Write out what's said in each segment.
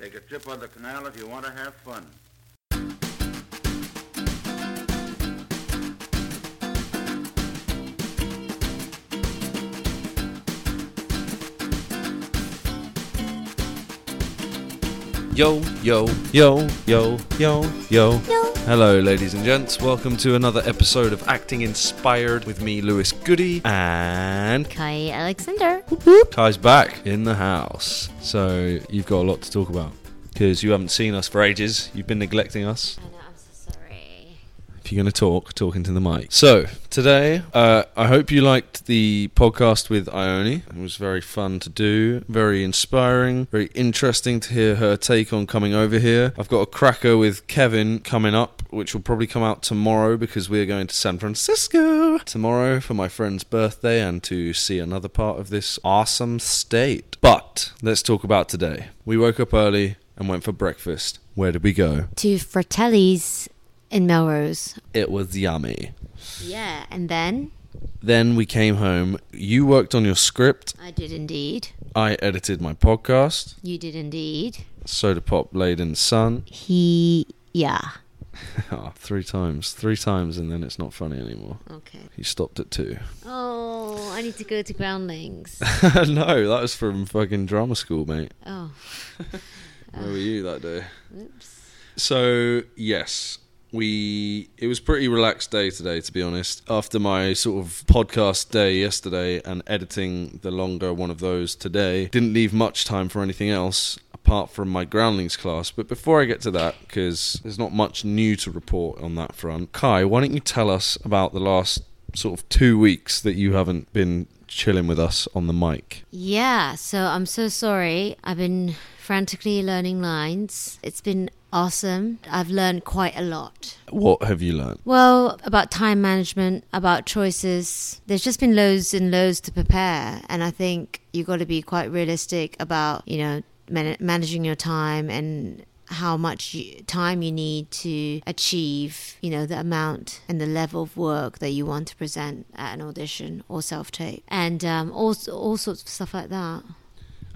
Take a trip on the canal if you want to have fun. Yo, yo, yo, yo, yo, yo. Hello, ladies and gents. Welcome to another episode of Acting Inspired with me, Lewis Goody, and Kae Alexander. Kae's back in the house. So you've got a lot to talk about because you haven't seen us for ages. You've been neglecting us. I know, I'm so sorry. You're going to talk, talk into the mic. So, today, uh, I hope you liked the podcast with Ione. It was very fun to do, very inspiring, very interesting to hear her take on coming over here. I've got a cracker with Kevin coming up, which will probably come out tomorrow because we're going to San Francisco tomorrow for my friend's birthday and to see another part of this awesome state. But, let's talk about today. We woke up early and went for breakfast. Where did we go? To Fratelli's in Melrose. It was yummy. Yeah, and then Then we came home. You worked on your script. I did indeed. I edited my podcast. You did indeed. Soda Pop Laden Sun. He, yeah. Ah, three times. Three times, and then it's not funny anymore. Okay. He stopped at two. Oh, I need to go to Groundlings. no, that was from fucking drama school, mate. Oh, Where were you that day? oops. So, yes. We it was pretty relaxed day today to be honest. After my sort of podcast day yesterday and editing the longer one of those today, didn't leave much time for anything else apart from my groundlings class. But before I get to that because there's not much new to report on that front. Kae, why don't you tell us about the last sort of 2 weeks that you haven't been chilling with us on the mic? Yeah, so I'm so sorry. I've been frantically learning lines. It's been awesome. I've learned quite a lot. What have you learned? Well, about time management, about choices. There's just been loads and loads to prepare. And I think you've got to be quite realistic about, you know, man- managing your time and how much time you need to achieve, you know, the amount and the level of work that you want to present at an audition or self tape. And um, all, all sorts of stuff like that.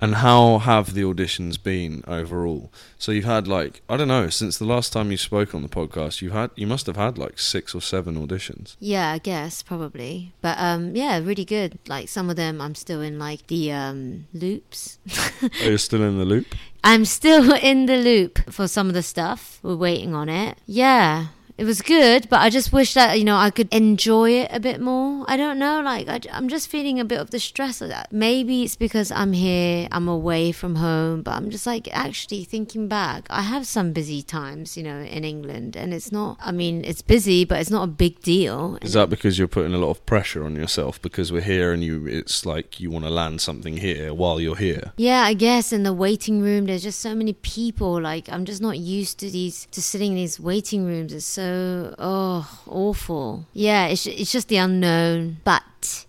And how have the auditions been overall? So you've had like I don't know since the last time you spoke on the podcast. You had you must have had like six or seven auditions. Yeah, I guess probably. But um yeah, really good. Like some of them I'm still in like the um loops. Are you still in the loop? I'm still in the loop for some of the stuff. We're waiting on it. Yeah. It was good, but I just wish that, you know, I could enjoy it a bit more. I don't know, like, I, am just feeling a bit of the stress of that. Maybe it's because I'm here, I'm away from home, but I'm just like, actually thinking back, I have some busy times, you know, in England, and it's not, I mean, it's busy, but it's not a big deal. Is that because you're putting a lot of pressure on yourself because we're here and you it's like you want to land something here while you're here? Yeah, I guess in the waiting room, there's just so many people. Like, I'm just not used to these, to sitting in these waiting rooms. It's so, oh, awful. Yeah, it's, it's just the unknown. But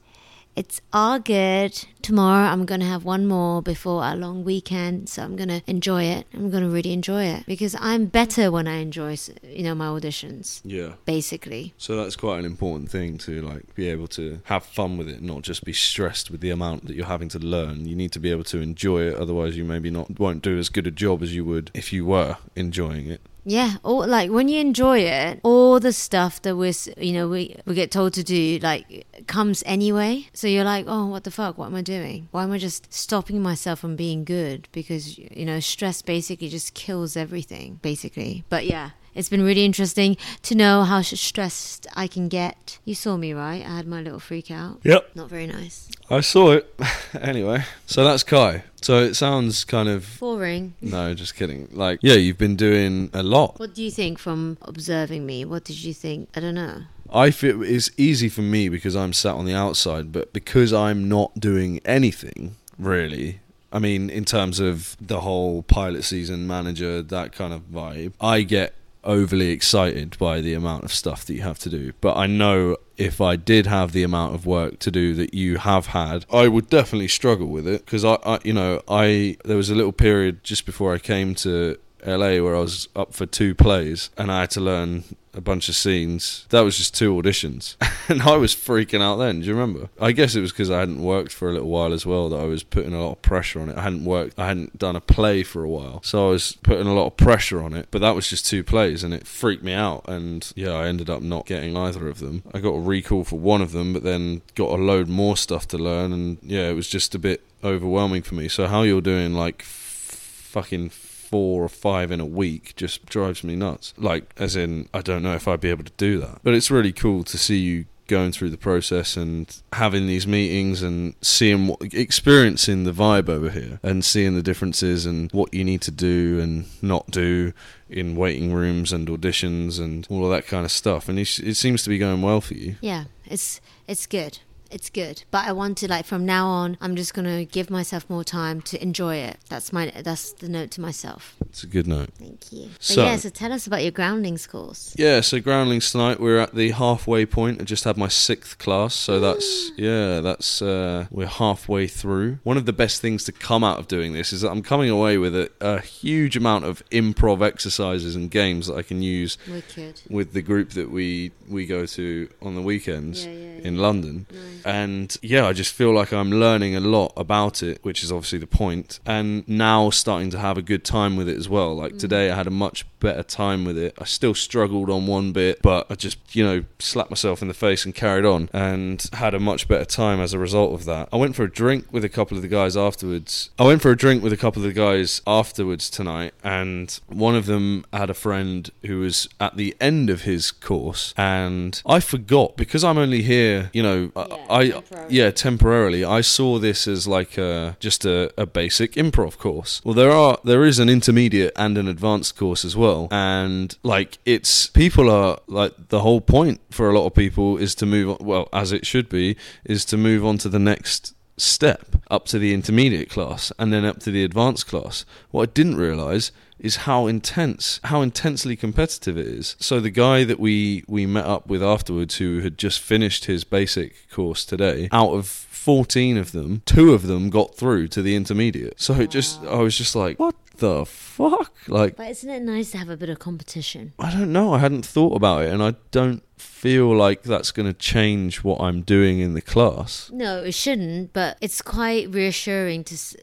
it's all good. Tomorrow, I'm going to have one more before a long weekend. So I'm going to enjoy it. I'm going to really enjoy it because I'm better when I enjoy, you know, my auditions, Yeah. basically. So that's quite an important thing to like be able to have fun with it, not just be stressed with the amount that you're having to learn. You need to be able to enjoy it, otherwise you maybe not won't do as good a job as you would if you were enjoying it. Yeah, or like when you enjoy it, all the stuff that we're, you know, we we get told to do, like comes anyway. So you're like, oh, what the fuck? What am I doing? Why am I just stopping myself from being good? Because you know, stress basically just kills everything, basically. But yeah. It's been really interesting to know how stressed I can get. You saw me, right? I had my little freak out. Yep. Not very nice. I saw it. anyway, so that's Kae. So it sounds kind of Boring. no, just kidding. Like, yeah, you've been doing a lot. What do you think from observing me? What did you think? I don't know. I feel it's easy for me because I'm sat on the outside, but because I'm not doing anything really. I mean, in terms of the whole pilot season manager, that kind of vibe, I get overly excited by the amount of stuff that you have to do. But I know if I did have the amount of work to do that you have had, I would definitely struggle with it because I, I, you know, I there was a little period just before I came to LA where I was up for two plays and I had to learn a bunch of scenes. That was just two auditions, and I was freaking out. Then, do you remember? I guess it was because I hadn't worked for a little while as well that I was putting a lot of pressure on it. I hadn't worked, I hadn't done a play for a while, so I was putting a lot of pressure on it. But that was just two plays, and it freaked me out. And yeah, I ended up not getting either of them. I got a recall for one of them, but then got a load more stuff to learn, and yeah, it was just a bit overwhelming for me. So how you're doing like fucking four or five in a week just drives me nuts. Like, as in, I don't know if I'd be able to do that. But it's really cool to see you going through the process and having these meetings and seeing what experiencing the vibe over here and seeing the differences and what you need to do and not do in waiting rooms and auditions and all of that kind of stuff and it, it seems to be going well for you Yeah, it's it's good. It's good, but I want to like from now on. I'm just gonna give myself more time to enjoy it. That's my that's the note to myself. it's a good note Thank you. But So- yeah, so tell us about your groundlings course. Yeah, so groundlings tonight. We're at the halfway point. I just had my sixth class, so that's yeah, that's uh, we're halfway through. One of the best things to come out of doing this is that I'm coming away with a, a huge amount of improv exercises and games that I can use Wicked. with the group that we we go to on the weekends Yeah, yeah, in. London. And yeah, I just feel like I'm learning a lot about it, which is obviously the point. And now starting to have a good time with it as well. Like mm. today, I had a much better time with it. I still struggled on one bit, but I just, you know, slapped myself in the face and carried on and had a much better time as a result of that. I went for a drink with a couple of the guys afterwards. I went for a drink with a couple of the guys afterwards tonight, and one of them had a friend who was at the end of his course, and I forgot because I'm only here, you know, I- Yeah, I, temporarily. yeah, temporarily. I saw this as like a, just a, a basic improv course. Well, there are there is an intermediate and an advanced course as well, and like it's people are like the whole point for a lot of people is to move on. Well, as it should be, is to move on to the next step up to the intermediate class and then up to the advanced class. What I didn't realize is how intense, how intensely competitive it is. So the guy that we we met up with afterwards, who had just finished his basic course today, out of 14 of them, two of them got through to the intermediate. So it just, I was just like, what the fuck? Like, But isn't it nice to have a bit of competition? I don't know. I hadn't thought about it, and I don't feel like that's going to change what I'm doing in the class. No, it shouldn't. But it's quite reassuring to. s-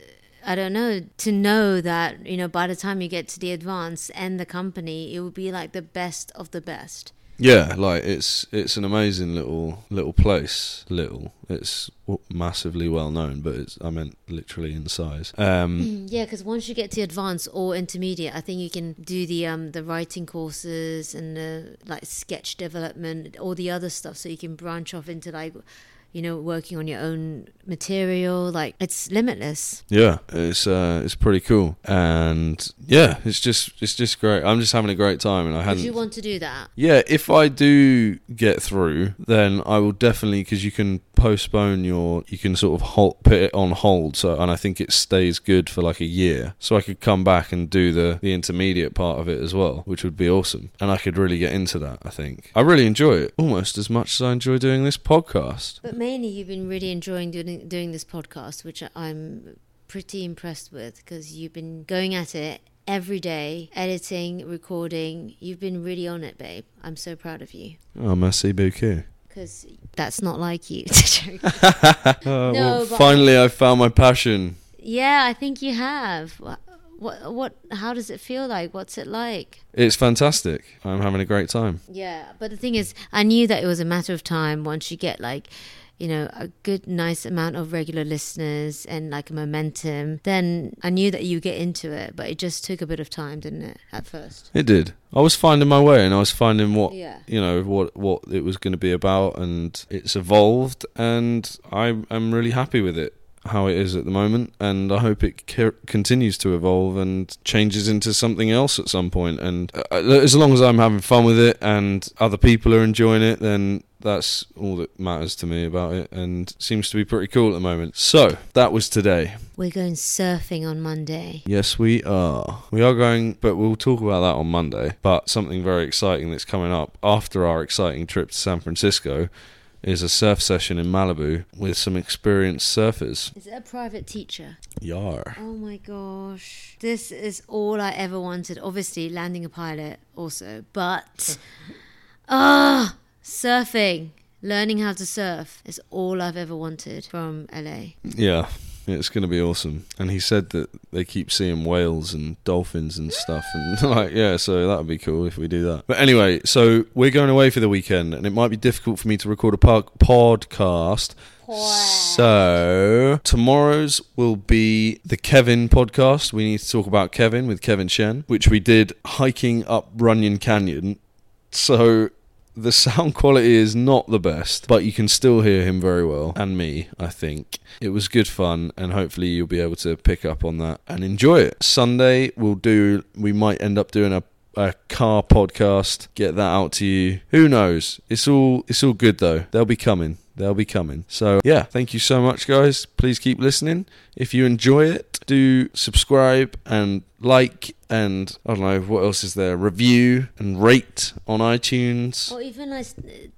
I don't know to know that you know by the time you get to the advance and the company, it will be like the best of the best. Yeah, like it's it's an amazing little little place. Little, it's massively well known, but it's I meant literally in size. Um, Yeah, because once you get to advanced or intermediate, I think you can do the um the writing courses and the like sketch development, all the other stuff, so you can branch off into like, you know, working on your own material. Like it's limitless. yeah, it's uh, it's pretty cool, and yeah, it's just it's just great. I'm just having a great time, and I hadn't. you want to do that? Yeah, if I do get through, then I will definitely because you can postpone your, you can sort of hold, put it on hold. So, and I think it stays good for like a year. So I could come back and do the the intermediate part of it as well, which would be awesome. And I could really get into that. I think I really enjoy it almost as much as I enjoy doing this podcast. But mainly, you've been really enjoying doing doing this podcast, which I'm pretty impressed with because you've been going at it every day, editing, recording. You've been really on it, babe. I'm so proud of you Oh, merci beaucoup. Because that's not like you. Oh, No, well, finally, I found my passion. yeah, I think you have. What? What? How does it feel like? What's it like? It's fantastic. I'm having a great time. Yeah, but the thing is, I knew that it was a matter of time once you get like, you know, a good, nice amount of regular listeners and like a momentum. Then I knew that you get into it, but it just took a bit of time, didn't it? At first. It did. I was finding my way, and I was finding what Yeah. you know what what it was going to be about, and it's evolved, and I am really happy with it how it is at the moment, and I hope it c- continues to evolve and changes into something else at some point. And uh, as long as I'm having fun with it, and other people are enjoying it, then that's all that matters to me about it, and seems to be pretty cool at the moment. So that was today. We're going surfing on Monday. Yes, we are. We are going, but we'll talk about that on Monday. But something very exciting that's coming up after our exciting trip to San Francisco is a surf session in Malibu with some experienced surfers. Is it a private teacher? Yar. Oh my gosh. This is all I ever wanted. Obviously, landing a pilot also, but Ah, surfing. Learning how to surf is all I've ever wanted from LA. Yeah, it's going to be awesome. And he said that they keep seeing whales and dolphins and stuff. And like, yeah, so that would be cool if we do that. But anyway, so we're going away for the weekend, and it might be difficult for me to record a po- podcast. So tomorrow's will be the Kevin podcast. We need to talk about Kevin with Kevin Shen, which we did hiking up Runyon Canyon. So the sound quality is not the best, but you can still hear him very well and me, I think. It was good fun and hopefully you'll be able to pick up on that and enjoy it. Sunday we'll do we might end up doing a a car podcast, get that out to you. Who knows? It's all it's all good though. They'll be coming. They'll be coming. So yeah, thank you so much guys. Please keep listening. If you enjoy it, do subscribe and like and I don't know what else is there. Review and rate on iTunes. Or even like,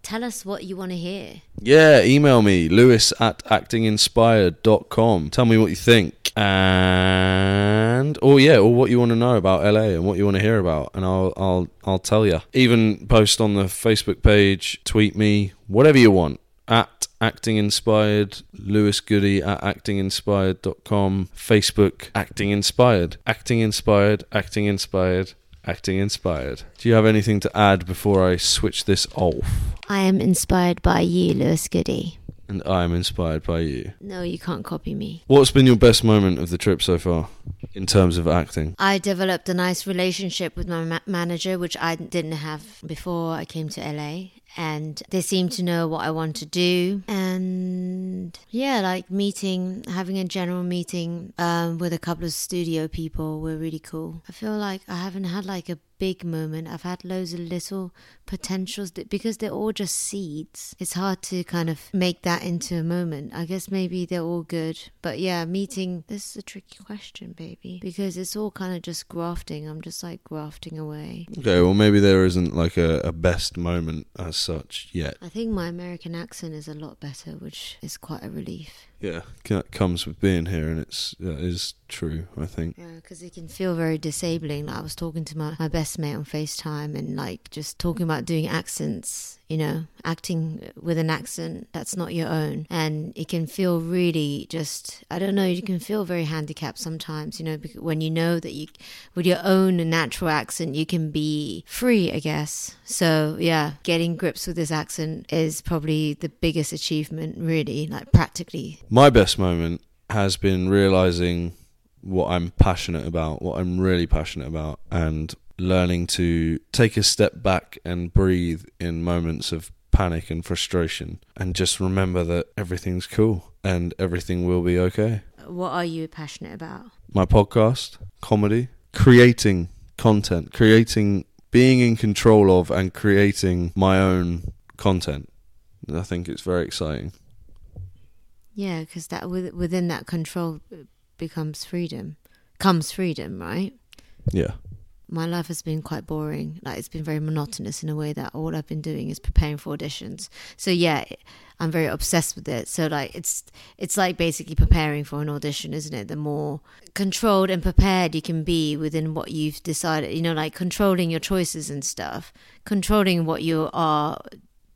tell us what you want to hear. Yeah, email me, lewis at actinginspired.com. Tell me what you think. And or yeah, or what you want to know about LA and what you want to hear about and I'll I'll I'll tell you. Even post on the Facebook page, tweet me, whatever you want. At acting inspired, Lewis Goody at actinginspired.com, Facebook acting inspired, acting inspired, acting inspired, acting inspired. Do you have anything to add before I switch this off? I am inspired by you, Lewis Goody. And I am inspired by you. No, you can't copy me. What's been your best moment of the trip so far in terms of acting? I developed a nice relationship with my ma- manager, which I didn't have before I came to LA. And they seem to know what I want to do. And yeah, like meeting, having a general meeting um, with a couple of studio people were really cool. I feel like I haven't had like a big moment. I've had loads of little potentials that, because they're all just seeds. It's hard to kind of make that into a moment. I guess maybe they're all good. But yeah, meeting, this is a tricky question, baby, because it's all kind of just grafting. I'm just like grafting away. Okay, well, maybe there isn't like a, a best moment as such yet. I think my American accent is a lot better, which is quite a relief. Yeah, that comes with being here, and it's that is true. I think. Yeah, because it can feel very disabling. Like I was talking to my, my best mate on FaceTime and like just talking about doing accents, you know, acting with an accent that's not your own. And it can feel really just, I don't know, you can feel very handicapped sometimes, you know, when you know that you, with your own natural accent, you can be free, I guess. So yeah, getting grips with this accent is probably the biggest achievement, really, like practically. My best moment has been realizing what I'm passionate about, what I'm really passionate about, and learning to take a step back and breathe in moments of panic and frustration and just remember that everything's cool and everything will be okay. What are you passionate about? My podcast, comedy, creating content, creating, being in control of and creating my own content. I think it's very exciting. Yeah, because that with, within that control becomes freedom, comes freedom, right? Yeah. My life has been quite boring. Like it's been very monotonous in a way that all I've been doing is preparing for auditions. So yeah, I'm very obsessed with it. So like it's it's like basically preparing for an audition, isn't it? The more controlled and prepared you can be within what you've decided, you know, like controlling your choices and stuff, controlling what you are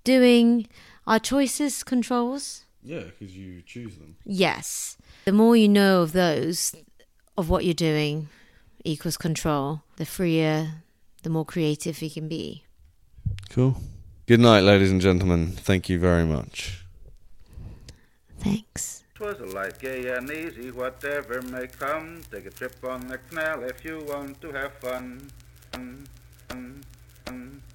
doing. Are choices controls? Yeah, because you choose them. Yes. The more you know of those, of what you're doing, equals control, the freer, the more creative you can be. Cool. Good night, ladies and gentlemen. Thank you very much. Thanks. Twas a life gay and easy, whatever may come. Take a trip on the canal if you want to have fun. Fun, fun, fun, fun.